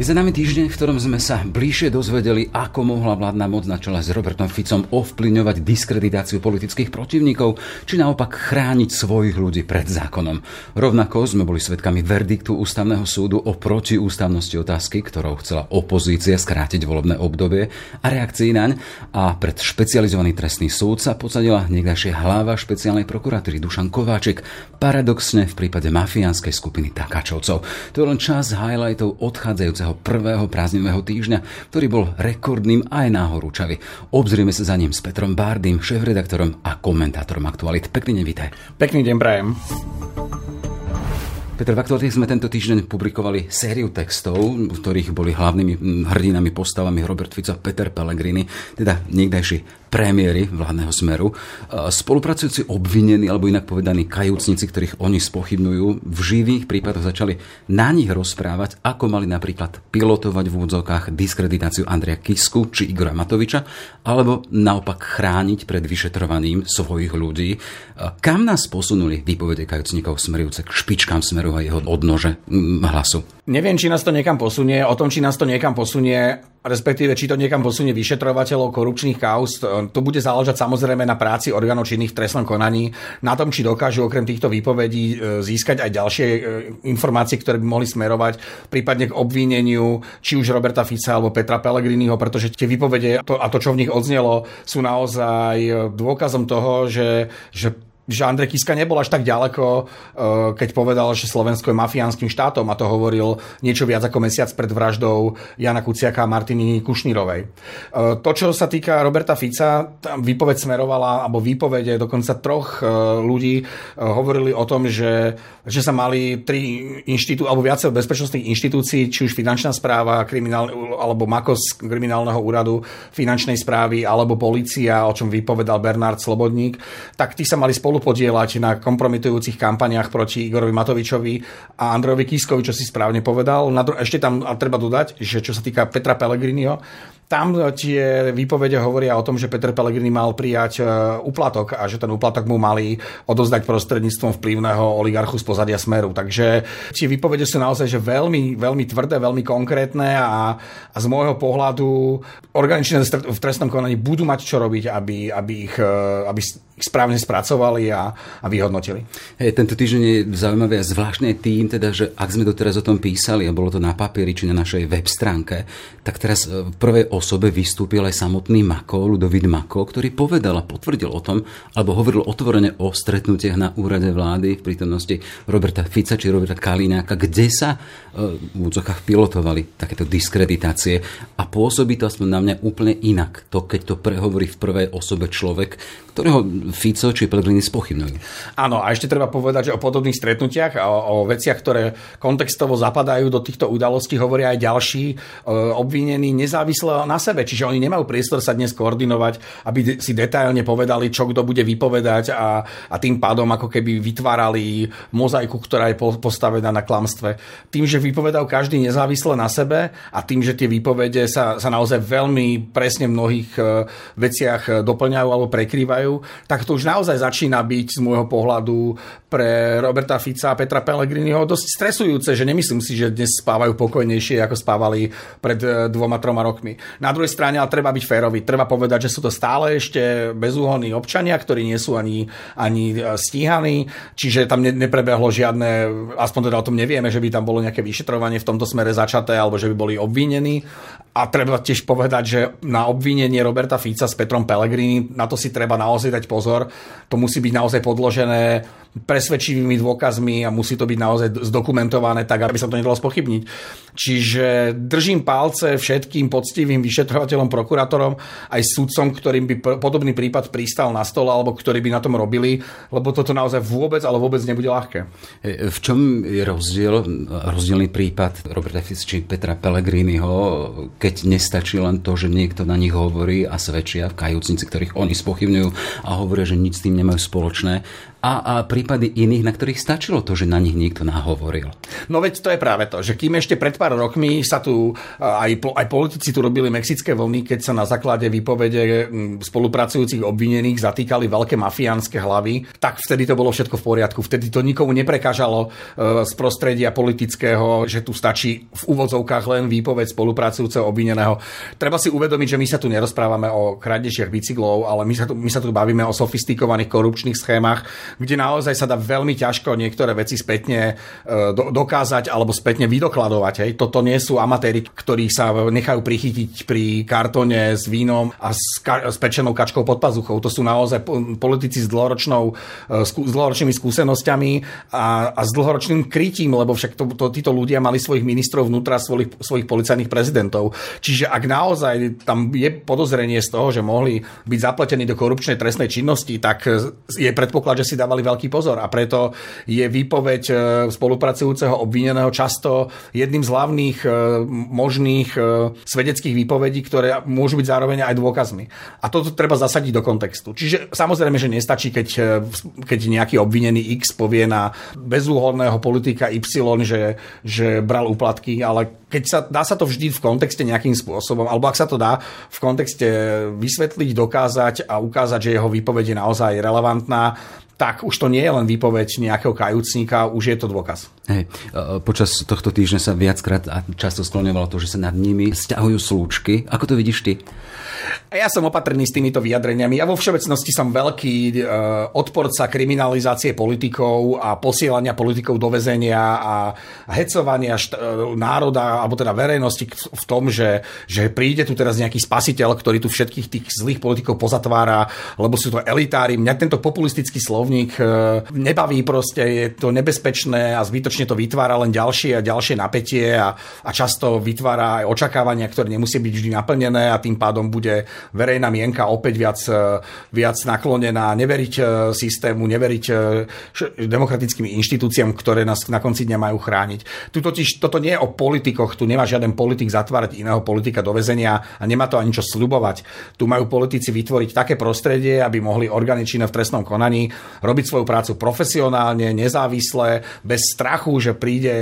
Je za nami týždeň, v ktorom sme sa bližšie dozvedeli, ako mohla vládna moc na čele s Robertom Ficom ovplyvňovať diskreditáciu politických protivníkov, či naopak chrániť svojich ľudí pred zákonom. Rovnako sme boli svedkami verdiktu ústavného súdu o protiústavnosti otázky, ktorou chcela opozícia skrátiť volebné obdobie a reakcií naň a pred špecializovaný trestný súd sa podsadila niekdajšia hlava špeciálnej prokuratúry Dušan Kováčik, paradoxne v prípade mafiánskej skupiny Takáčovcov. To je len čas highlightov odchádzajúceho prvého prázdnivého týždňa, ktorý bol rekordným aj náhorúčavý. Obzrieme sa za ním s Petrom Bárdym, šéf-redaktorom a komentátorom Aktualit. Pekný deň, vítaj. Pekný deň, prajem. Peter, v aktuálne sme tento týždeň publikovali sériu textov, v ktorých boli hlavnými hrdinami postavami Robert Fico a Peter Pellegrini, teda niekdajší premiéry vládneho smeru. Spolupracujúci obvinení, alebo inak povedaní kajúcnici, ktorých oni spochybnujú, v živých prípadoch začali na nich rozprávať, ako mali napríklad pilotovať v úvodzovkách diskreditáciu Andreja Kisku či Igora Matoviča, alebo naopak chrániť pred vyšetrovaním svojich ľudí. Kam nás posunuli výpovede kajúcnikov smerujúce k špičkám smeru a jeho odnože hlasu? Neviem, či nás to niekam posunie. O tom, či nás to niekam posunie, respektíve či to niekam posunie vyšetrovateľov korupčných kauz, to bude záležať samozrejme na práci orgánov činných v trestnom konaní, na tom, či dokážu okrem týchto výpovedí e, získať aj ďalšie e, informácie, ktoré by mohli smerovať prípadne k obvineniu či už Roberta Fica alebo Petra Pellegriniho, pretože tie výpovede a to, čo v nich odznelo, sú naozaj dôkazom toho, že, že že Andrej Kiska nebol až tak ďaleko, e, keď povedal, že Slovensko je mafiánskym štátom a to hovoril niečo viac ako mesiac pred vraždou Jana Kuciaka a Martiny Kušnírovej. E, to, čo sa týka Roberta Fica, tam výpoveď smerovala, alebo výpovede dokonca troch e, ľudí hovorili o tom, že, že sa mali tri inštitú, alebo viacero bezpečnostných inštitúcií, či už finančná správa, kriminál, alebo MAKOS kriminálneho úradu finančnej správy, alebo policia, o čom vypovedal Bernard Slobodník, tak tí sa mali spolu spolupodielať na kompromitujúcich kampaniách proti Igorovi Matovičovi a Andrejovi Kiskovi, čo si správne povedal. Ešte tam a treba dodať, že čo sa týka Petra Pellegriniho, tam tie výpovede hovoria o tom, že Peter Pellegrini mal prijať e, úplatok a že ten úplatok mu mali odozdať prostredníctvom vplyvného oligarchu z pozadia Smeru. Takže tie výpovede sú naozaj že veľmi, veľmi tvrdé, veľmi konkrétne a, a z môjho pohľadu organičné v trestnom konaní budú mať čo robiť, aby, aby, ich, e, aby ich správne spracovali a, a vyhodnotili. Hey, tento týždeň je zaujímavý a zvláštne tým, teda, že ak sme doteraz o tom písali a bolo to na papieri či na našej web stránke, tak teraz v prvej osobe vystúpil aj samotný Mako, Ludovid Mako, ktorý povedal a potvrdil o tom, alebo hovoril otvorene o stretnutiach na úrade vlády v prítomnosti Roberta Fica či Roberta Kalináka, kde sa e, v úcokách pilotovali takéto diskreditácie a pôsobí to aspoň na mňa úplne inak. To, keď to prehovorí v prvej osobe človek, ktorého Fico či Pellegrini spochybnujú. Áno, a ešte treba povedať, že o podobných stretnutiach a o, veciach, ktoré kontextovo zapadajú do týchto udalostí, hovoria aj ďalší e, obvinení nezávisle na sebe. Čiže oni nemajú priestor sa dnes koordinovať, aby si detailne povedali, čo kto bude vypovedať a, a tým pádom ako keby vytvárali mozaiku, ktorá je postavená na klamstve. Tým, že vypovedajú každý nezávisle na sebe a tým, že tie výpovede sa, sa naozaj veľmi presne v mnohých e, veciach doplňajú alebo prekrývajú, tak to už naozaj začína byť z môjho pohľadu pre Roberta Fica a Petra Pellegriniho dosť stresujúce, že nemyslím si, že dnes spávajú pokojnejšie, ako spávali pred e, dvoma, troma rokmi. Na druhej strane ale treba byť férový. Treba povedať, že sú to stále ešte bezúhonní občania, ktorí nie sú ani, ani e, stíhaní, čiže tam ne, neprebehlo žiadne, aspoň teda o tom nevieme, že by tam bolo nejaké vyšetrovanie v tomto smere začaté, alebo že by boli obvinení. A treba tiež povedať, že na obvinenie Roberta Fica s Petrom Pellegrini, na to si treba naozaj dať pozor. To musí byť naozaj podložené presvedčivými dôkazmi a musí to byť naozaj zdokumentované tak, aby sa to nedalo spochybniť. Čiže držím palce všetkým poctivým vyšetrovateľom, prokurátorom, aj sudcom, ktorým by podobný prípad pristal na stole alebo ktorí by na tom robili, lebo toto naozaj vôbec, ale vôbec nebude ľahké. V čom je rozdiel, rozdielný prípad Roberta Fica či Petra Pellegriniho, keď nestačí len to, že niekto na nich hovorí a svedčia v kajúcnici, ktorých oni spochybňujú a hovoria, že nič s tým nemajú spoločné. A, a prípady iných, na ktorých stačilo to, že na nich niekto nahovoril. No veď to je práve to, že kým ešte pred pár rokmi sa tu aj, aj politici tu robili mexické vlny, keď sa na základe výpovede spolupracujúcich obvinených zatýkali veľké mafiánske hlavy, tak vtedy to bolo všetko v poriadku. Vtedy to nikomu neprekážalo e, z prostredia politického, že tu stačí v úvodzovkách len výpoveď spolupracujúceho obvineného. Treba si uvedomiť, že my sa tu nerozprávame o kradnejších bicyklov, ale my sa tu, my sa tu bavíme o sofistikovaných korupčných schémach, kde naozaj sa dá veľmi ťažko niektoré veci spätne e, do, dokázať alebo spätne vydokladovať. Hej. Toto nie sú amatéri, ktorí sa nechajú prichytiť pri kartone s vínom a s, ka- s pečenou kačkou pod pazuchou. To sú naozaj politici s, dlhoročnou, e, s dlhoročnými skúsenosťami a, a s dlhoročným krytím, lebo však to, to, títo ľudia mali svojich ministrov vnútra, svojich, svojich policajných prezidentov. Čiže ak naozaj tam je podozrenie z toho, že mohli byť zapletení do korupčnej trestnej činnosti, tak je predpoklad, že si dávali veľký pozor a preto je výpoveď e, spolupracujúceho obvineného často jedným z hlavných e, možných e, svedeckých výpovedí, ktoré môžu byť zároveň aj dôkazmi. A toto treba zasadiť do kontextu. Čiže samozrejme, že nestačí, keď, keď nejaký obvinený X povie na bezúhodného politika Y, že, že bral úplatky, ale keď sa, dá sa to vždy v kontexte nejakým spôsobom, alebo ak sa to dá v kontexte vysvetliť, dokázať a ukázať, že jeho výpoveď je naozaj relevantná, tak už to nie je len výpoveď nejakého kajúcníka, už je to dôkaz. Hej, e, počas tohto týždňa sa viackrát a často skloňovalo to, že sa nad nimi stiahujú slúčky. Ako to vidíš ty? Ja som opatrný s týmito vyjadreniami. Ja vo všeobecnosti som veľký e, odporca kriminalizácie politikov a posielania politikov do väzenia a hecovania št- e, národa, alebo teda verejnosti v tom, že, že príde tu teraz nejaký spasiteľ, ktorý tu všetkých tých zlých politikov pozatvára, lebo sú to elitári. Mňa tento populistický slovník e, nebaví proste, je to nebezpečné a zbytočne to vytvára len ďalšie a ďalšie napätie a, a často vytvára aj očakávania, ktoré nemusí byť vždy naplnené a tým pádom bude bude verejná mienka opäť viac, e, viac naklonená neveriť e, systému, neveriť e, demokratickým inštitúciám, ktoré nás na konci dňa majú chrániť. Tu totiž toto nie je o politikoch, tu nemá žiaden politik zatvárať iného politika do väzenia a nemá to ani čo slubovať. Tu majú politici vytvoriť také prostredie, aby mohli orgány v trestnom konaní robiť svoju prácu profesionálne, nezávisle, bez strachu, že príde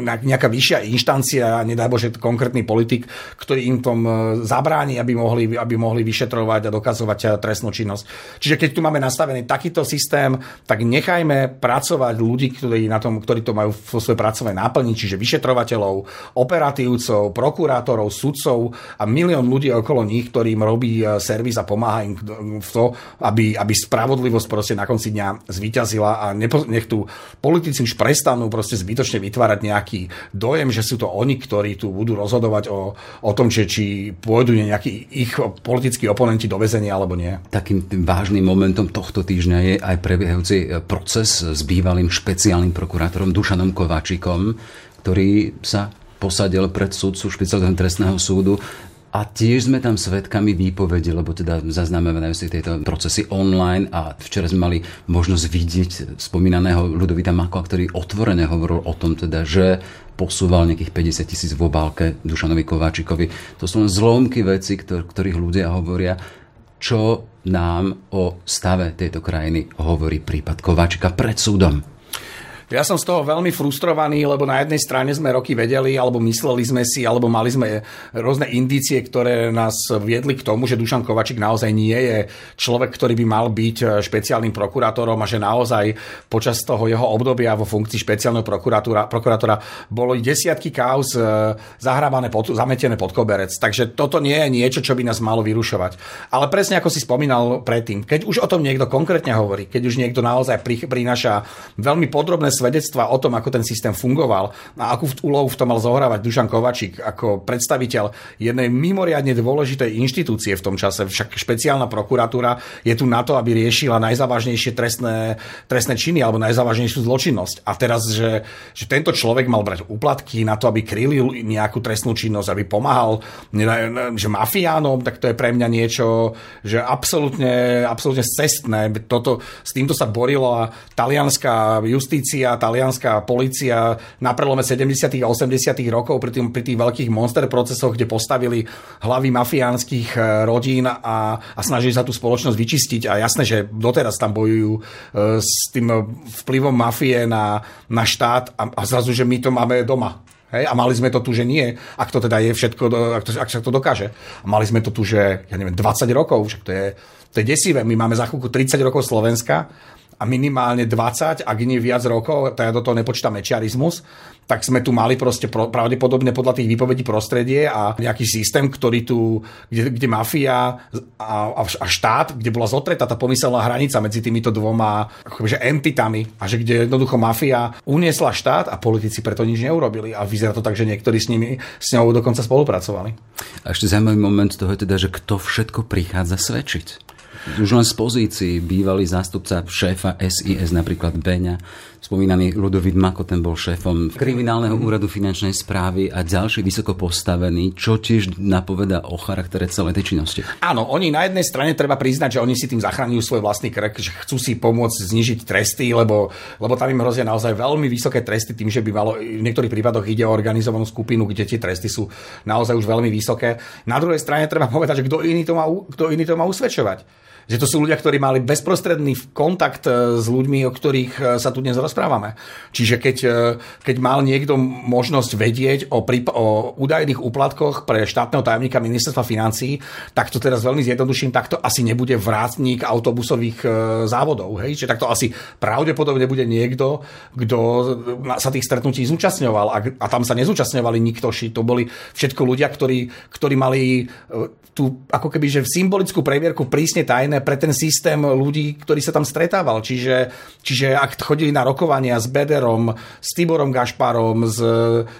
nejaká vyššia inštancia, nedá Bože konkrétny politik, ktorý im tom zabráni, aby mohli mohli, aby mohli vyšetrovať a dokazovať trestnú činnosť. Čiže keď tu máme nastavený takýto systém, tak nechajme pracovať ľudí, ktorí, na tom, ktorí to majú vo svojej pracovnej náplni, čiže vyšetrovateľov, operatívcov, prokurátorov, sudcov a milión ľudí okolo nich, ktorým robí eh, servis a pomáha im v to, aby, aby spravodlivosť proste na konci dňa zvíťazila a nepo, nech tu politici už prestanú proste zbytočne vytvárať nejaký dojem, že sú to oni, ktorí tu budú rozhodovať o, o tom, že či pôjdu nejaký ich politickí oponenti do väzenia alebo nie. Takým vážnym momentom tohto týždňa je aj prebiehajúci e, proces s bývalým špeciálnym prokurátorom Dušanom Kováčikom, ktorý sa posadil pred súdcu špeciálneho trestného súdu a tiež sme tam svetkami výpovede, lebo teda zaznamenajú si tieto procesy online a včera sme mali možnosť vidieť spomínaného Ludovita Makla, ktorý otvorene hovoril o tom teda, že posúval nejakých 50 tisíc v obálke Dušanovi Kováčikovi. To sú len zlomky veci, ktor- ktorých ľudia hovoria, čo nám o stave tejto krajiny hovorí prípad Kováčika pred súdom. Ja som z toho veľmi frustrovaný, lebo na jednej strane sme roky vedeli, alebo mysleli sme si, alebo mali sme rôzne indície, ktoré nás viedli k tomu, že Dušan Kovačik naozaj nie je človek, ktorý by mal byť špeciálnym prokurátorom a že naozaj počas toho jeho obdobia vo funkcii špeciálneho prokurátora, prokurátora boli desiatky kauz e, zahrávané, pod, zametené pod koberec. Takže toto nie je niečo, čo by nás malo vyrušovať. Ale presne ako si spomínal predtým, keď už o tom niekto konkrétne hovorí, keď už niekto naozaj prináša veľmi podrobné svedectva o tom, ako ten systém fungoval a akú úlohu v tom mal zohrávať Dušan Kovačík ako predstaviteľ jednej mimoriadne dôležitej inštitúcie v tom čase. Však špeciálna prokuratúra je tu na to, aby riešila najzávažnejšie trestné, trestné činy alebo najzávažnejšiu zločinnosť. A teraz, že, že tento človek mal brať úplatky na to, aby kryli nejakú trestnú činnosť, aby pomáhal že mafiánom, tak to je pre mňa niečo, že absolútne, absolútne cestné. Toto, s týmto sa borila talianská justícia Francia, talianská policia na prelome 70. a 80. rokov pri, tým, pri tých veľkých monster procesoch, kde postavili hlavy mafiánskych e, rodín a, a snažili sa tú spoločnosť vyčistiť. A jasné, že doteraz tam bojujú e, s tým vplyvom mafie na, na štát a, a zrazu, že my to máme doma. Hej, a mali sme to tu, že nie, ak to teda je všetko, ak, to, ak sa to dokáže. A mali sme to tu, že ja neviem, 20 rokov, však to je, to je desivé. My máme za chvíľku 30 rokov Slovenska a minimálne 20, ak nie viac rokov, ja do toho nepočítam mečiarizmus, tak sme tu mali proste pravdepodobne podľa tých výpovedí prostredie a nejaký systém, ktorý tu, kde, kde mafia a, a štát, kde bola zotretá tá pomyselná hranica medzi týmito dvoma akože entitami a že kde jednoducho mafia uniesla štát a politici preto nič neurobili a vyzerá to tak, že niektorí s nimi s ňou dokonca spolupracovali. A ešte zaujímavý moment toho je teda, že kto všetko prichádza svedčiť. Už len z pozícií bývalý zástupca šéfa SIS, napríklad Beňa, spomínaný Ludovít Mako, ten bol šéfom kriminálneho úradu finančnej správy a ďalší vysoko postavený, čo tiež napoveda o charaktere celej tej činnosti. Áno, oni na jednej strane treba priznať, že oni si tým zachraňujú svoj vlastný krk, že chcú si pomôcť znižiť tresty, lebo, lebo tam im hrozia naozaj veľmi vysoké tresty tým, že by malo, v niektorých prípadoch ide o organizovanú skupinu, kde tie tresty sú naozaj už veľmi vysoké. Na druhej strane treba povedať, že kto iný to má, kto iný to má usvedčovať že to sú ľudia, ktorí mali bezprostredný kontakt e, s ľuďmi, o ktorých e, sa tu dnes rozprávame. Čiže keď, e, keď mal niekto možnosť vedieť o, prípa- o údajných úplatkoch pre štátneho tajomníka ministerstva financí, tak to teraz veľmi zjednoduším, tak to asi nebude vrátnik autobusových závodov. Hej? Čiže takto asi pravdepodobne bude niekto, kto sa tých stretnutí zúčastňoval a, a tam sa nezúčastňovali niktoši. To boli všetko ľudia, ktorí, ktorí mali tú ako keby že symbolickú previerku prísne tajné pre ten systém ľudí, ktorí sa tam stretával. Čiže, čiže ak chodili na rokovania s Bederom, s Tiborom Gašparom, s,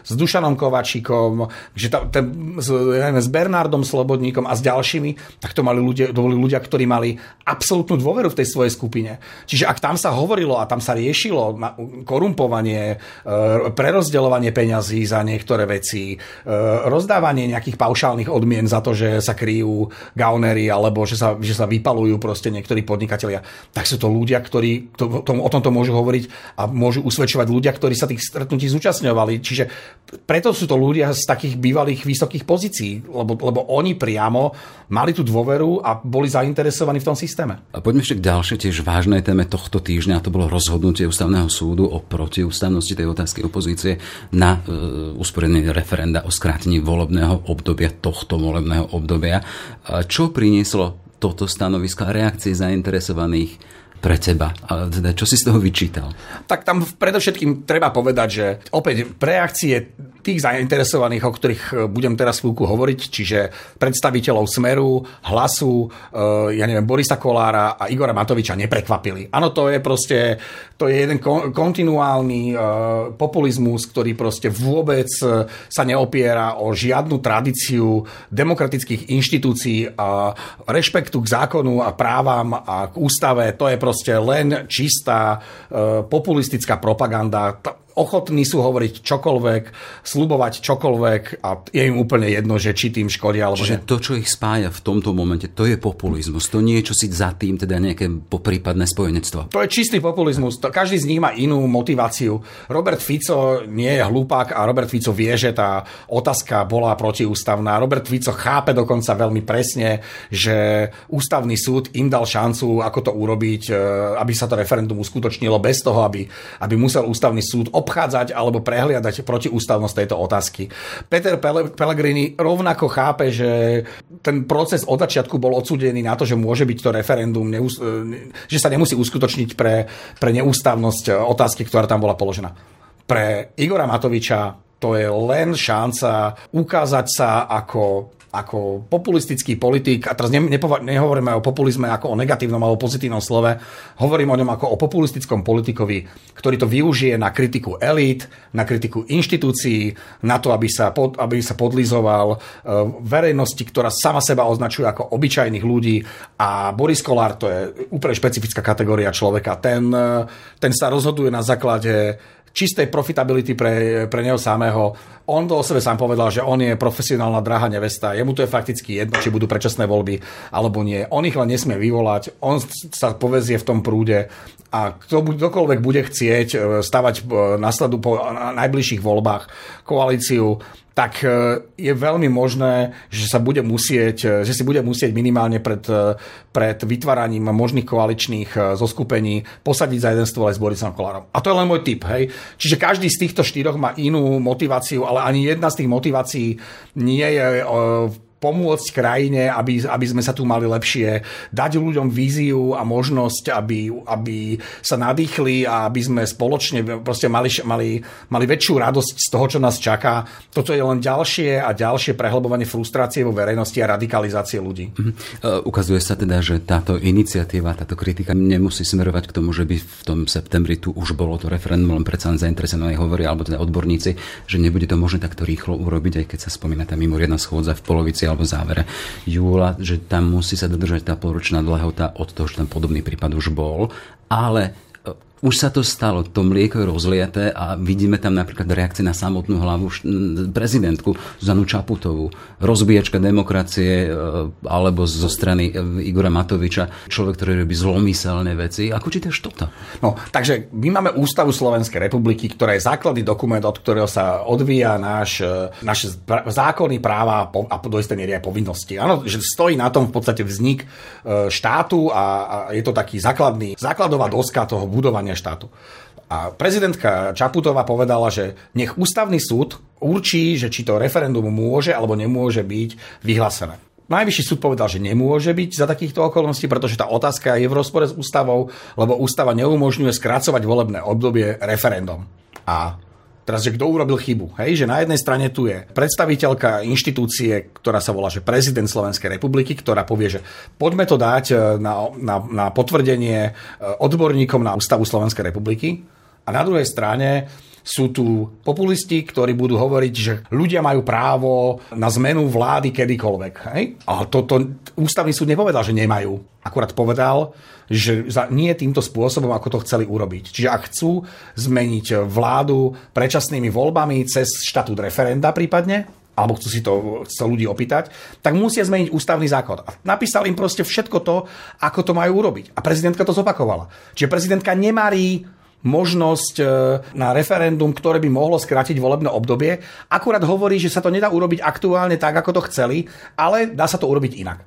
s Dušanom Kovačikom, že tam, ten, s, neviem, s Bernardom Slobodníkom a s ďalšími, tak to, mali ľudia, to boli ľudia, ktorí mali absolútnu dôveru v tej svojej skupine. Čiže ak tam sa hovorilo a tam sa riešilo korumpovanie, e, prerozdeľovanie peňazí za niektoré veci, e, rozdávanie nejakých paušálnych odmien za to, že sa kryjú gaunery alebo že sa, že sa vypalujú proste niektorí podnikatelia, tak sú to ľudia, ktorí to, to, o tomto môžu hovoriť a môžu usvedčovať ľudia, ktorí sa tých stretnutí zúčastňovali. Čiže preto sú to ľudia z takých bývalých vysokých pozícií, lebo, lebo oni priamo mali tú dôveru a boli zainteresovaní v tom systéme. A poďme ešte k ďalšej tiež vážnej téme tohto týždňa, to bolo rozhodnutie ústavného súdu o protiústavnosti tej otázky opozície na e, usporiadanie referenda o skrátení volebného obdobia tohto volebného obdobia. Čo prinieslo toto stanovisko a reakcie zainteresovaných pre teba? A teda, čo si z toho vyčítal? Tak tam predovšetkým treba povedať, že opäť pre reakcie tých zainteresovaných, o ktorých e, budem teraz chvíľku hovoriť, čiže predstaviteľov Smeru, Hlasu, e, ja neviem, Borisa Kolára a Igora Matoviča neprekvapili. Áno, to je proste, to je jeden kontinuálny e, populizmus, ktorý proste vôbec sa neopiera o žiadnu tradíciu demokratických inštitúcií a rešpektu k zákonu a právam a k ústave. To je proste len čistá populistická propaganda ochotní sú hovoriť čokoľvek, slubovať čokoľvek a je im úplne jedno, že či tým škodia alebo Čiže nie. to, čo ich spája v tomto momente, to je populizmus. To nie je čo si za tým, teda nejaké poprípadné spojenectvo. To je čistý populizmus. To, každý z nich má inú motiváciu. Robert Fico nie je hlupák a Robert Fico vie, že tá otázka bola protiústavná. Robert Fico chápe dokonca veľmi presne, že ústavný súd im dal šancu, ako to urobiť, e, aby sa to referendum uskutočnilo bez toho, aby, aby musel ústavný súd obchádzať alebo prehliadať protiústavnosť tejto otázky. Peter Pellegrini rovnako chápe, že ten proces od začiatku bol odsúdený na to, že môže byť to referendum, neus- že sa nemusí uskutočniť pre, pre neústavnosť otázky, ktorá tam bola položená. Pre Igora Matoviča to je len šanca ukázať sa ako ako populistický politik, a teraz ne, nepova- nehovoríme o populizme ako o negatívnom alebo pozitívnom slove, hovorím o ňom ako o populistickom politikovi, ktorý to využije na kritiku elít, na kritiku inštitúcií, na to, aby sa, pod, aby sa podlizoval uh, verejnosti, ktorá sama seba označuje ako obyčajných ľudí a Boris Kolár to je úplne špecifická kategória človeka. Ten, uh, ten sa rozhoduje na základe čistej profitability pre, pre neho samého. On to o sebe sám povedal, že on je profesionálna drahá nevesta. Jemu to je fakticky jedno, či budú predčasné voľby alebo nie. On ich len nesmie vyvolať, on sa povezie v tom prúde a kto, kdokoľvek bude chcieť e, stavať e, nasledu po najbližších voľbách koalíciu, tak e, je veľmi možné, že sa bude musieť, e, že si bude musieť minimálne pred, e, pred vytváraním možných koaličných zoskupení posadiť za jeden stôl aj s Borisom Kolárom. A to je len môj tip. Hej? Čiže každý z týchto štyroch má inú motiváciu, ale ani jedna z tých motivácií nie je pomôcť krajine, aby, aby sme sa tu mali lepšie, dať ľuďom víziu a možnosť, aby, aby sa nadýchli a aby sme spoločne proste mali, mali, mali väčšiu radosť z toho, čo nás čaká. Toto je len ďalšie a ďalšie prehlbovanie frustrácie vo verejnosti a radikalizácie ľudí. Uh-huh. Uh, ukazuje sa teda, že táto iniciatíva, táto kritika nemusí smerovať k tomu, že by v tom septembri tu už bolo to referendum, len predsa len zainteresovaní hovoria, alebo teda odborníci, že nebude to možné takto rýchlo urobiť, aj keď sa spomína tá mimoriadna schôdza v polovici alebo závere júla, že tam musí sa dodržať tá polročná dlhota od toho, že ten podobný prípad už bol, ale už sa to stalo, to mlieko je rozliaté a vidíme tam napríklad reakcie na samotnú hlavu prezidentku Zanu Čaputovú, rozbíjačka demokracie e, alebo zo strany e, Igora Matoviča, človek, ktorý robí zlomyselné veci. Ako čítaš toto? No, takže my máme Ústavu Slovenskej republiky, ktorá je základný dokument, od ktorého sa odvíja náš, e, naše zákony, práva a do istej miery aj povinnosti. Áno, že stojí na tom v podstate vznik štátu a, a je to taký základný, základová doska toho budovania fungovania štátu. A prezidentka Čaputová povedala, že nech ústavný súd určí, že či to referendum môže alebo nemôže byť vyhlásené. Najvyšší súd povedal, že nemôže byť za takýchto okolností, pretože tá otázka je v rozpore s ústavou, lebo ústava neumožňuje skrácovať volebné obdobie referendum. A Teraz, že kto urobil chybu? Hej, že na jednej strane tu je predstaviteľka inštitúcie, ktorá sa volá, že prezident Slovenskej republiky, ktorá povie, že poďme to dať e, na, na, na potvrdenie e, odborníkom na Ústavu Slovenskej republiky. A na druhej strane sú tu populisti, ktorí budú hovoriť, že ľudia majú právo na zmenu vlády kedykoľvek. Hej? A toto ústavný súd nepovedal, že nemajú. Akurát povedal, že za, nie týmto spôsobom, ako to chceli urobiť. Čiže ak chcú zmeniť vládu predčasnými voľbami cez štatút referenda prípadne, alebo chcú si to chcú ľudí opýtať, tak musia zmeniť ústavný zákon. A napísal im proste všetko to, ako to majú urobiť. A prezidentka to zopakovala. Čiže prezidentka nemarí možnosť e, na referendum, ktoré by mohlo skrátiť volebné obdobie. Akurát hovorí, že sa to nedá urobiť aktuálne tak, ako to chceli, ale dá sa to urobiť inak.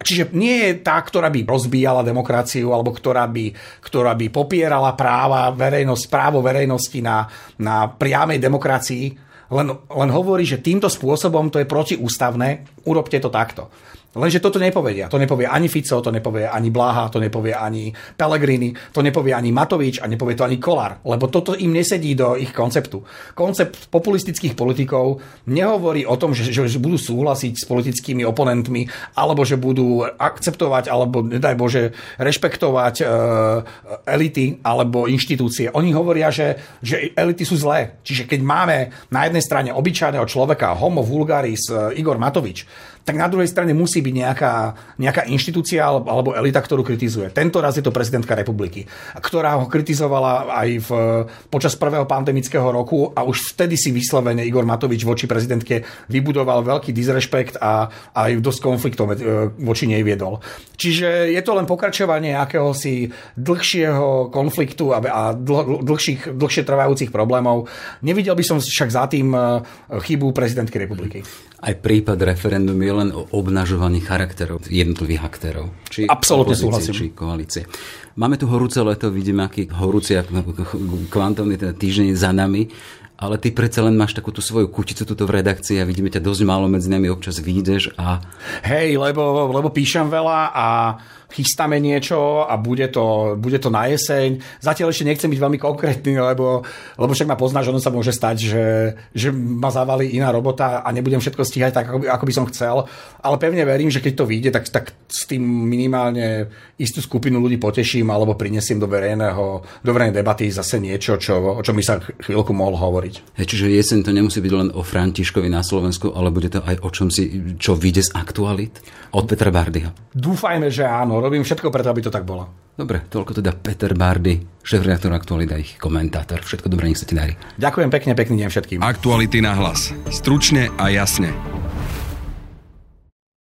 Čiže nie je tá, ktorá by rozbíjala demokraciu alebo ktorá by, ktorá by popierala práva verejnosť, právo verejnosti na, na priamej demokracii, len, len hovorí, že týmto spôsobom to je protiústavné, urobte to takto. Lenže toto nepovedia. To nepovie ani Fico, to nepovie ani Bláha, to nepovie ani Pellegrini, to nepovie ani Matovič a nepovie to ani Kolár, lebo toto im nesedí do ich konceptu. Koncept populistických politikov nehovorí o tom, že, že budú súhlasiť s politickými oponentmi, alebo že budú akceptovať, alebo nedaj Bože, rešpektovať e, elity alebo inštitúcie. Oni hovoria, že, že elity sú zlé. Čiže keď máme na jednej strane obyčajného človeka, homo vulgaris e, Igor Matovič, tak na druhej strane musí byť nejaká, nejaká inštitúcia alebo elita, ktorú kritizuje. Tento raz je to prezidentka republiky, ktorá ho kritizovala aj v, počas prvého pandemického roku a už vtedy si vyslovene Igor Matovič voči prezidentke vybudoval veľký disrespekt a aj dosť konfliktov e, voči nej viedol. Čiže je to len pokračovanie akéhosi dlhšieho konfliktu a, a dl, dlhších, dlhšie trvajúcich problémov. Nevidel by som však za tým e, chybu prezidentky republiky. Aj prípad referendum je len o obnažovaní charakterov jednotlivých aktérov. Či Absolutne súhlasím. Či koalície. Máme tu horúce leto, vidíme, aký horúci kvantovný teda týždeň za nami. Ale ty predsa len máš takú tú svoju kuticu tuto v redakcii a vidíme ťa dosť málo medzi nami, občas vyjdeš a... Hej, lebo, lebo píšem veľa a chystáme niečo a bude to, bude to na jeseň. Zatiaľ ešte nechcem byť veľmi konkrétny, lebo, lebo však ma poznáš, že ono sa môže stať, že, že ma zavalí iná robota a nebudem všetko stíhať tak, ako by, ako by som chcel. Ale pevne verím, že keď to vyjde, tak, tak s tým minimálne istú skupinu ľudí poteším alebo prinesiem do verejného, do verejnej debaty zase niečo, čo, o čom by sa chvíľku mohol hovoriť. Hey, čiže jeseň to nemusí byť len o Františkovi na Slovensku, ale bude to aj o čom si, čo vyjde z aktualit od Petra Bardyho. Dúfajme, že áno Robím všetko preto, aby to tak bolo. Dobre, toľko teda Peter Bardy, šéf-reaktor Aktualita, ich komentátor. Všetko dobré, nech sa ti darí. Ďakujem pekne, pekný deň všetkým. Aktuality na hlas. Stručne a jasne.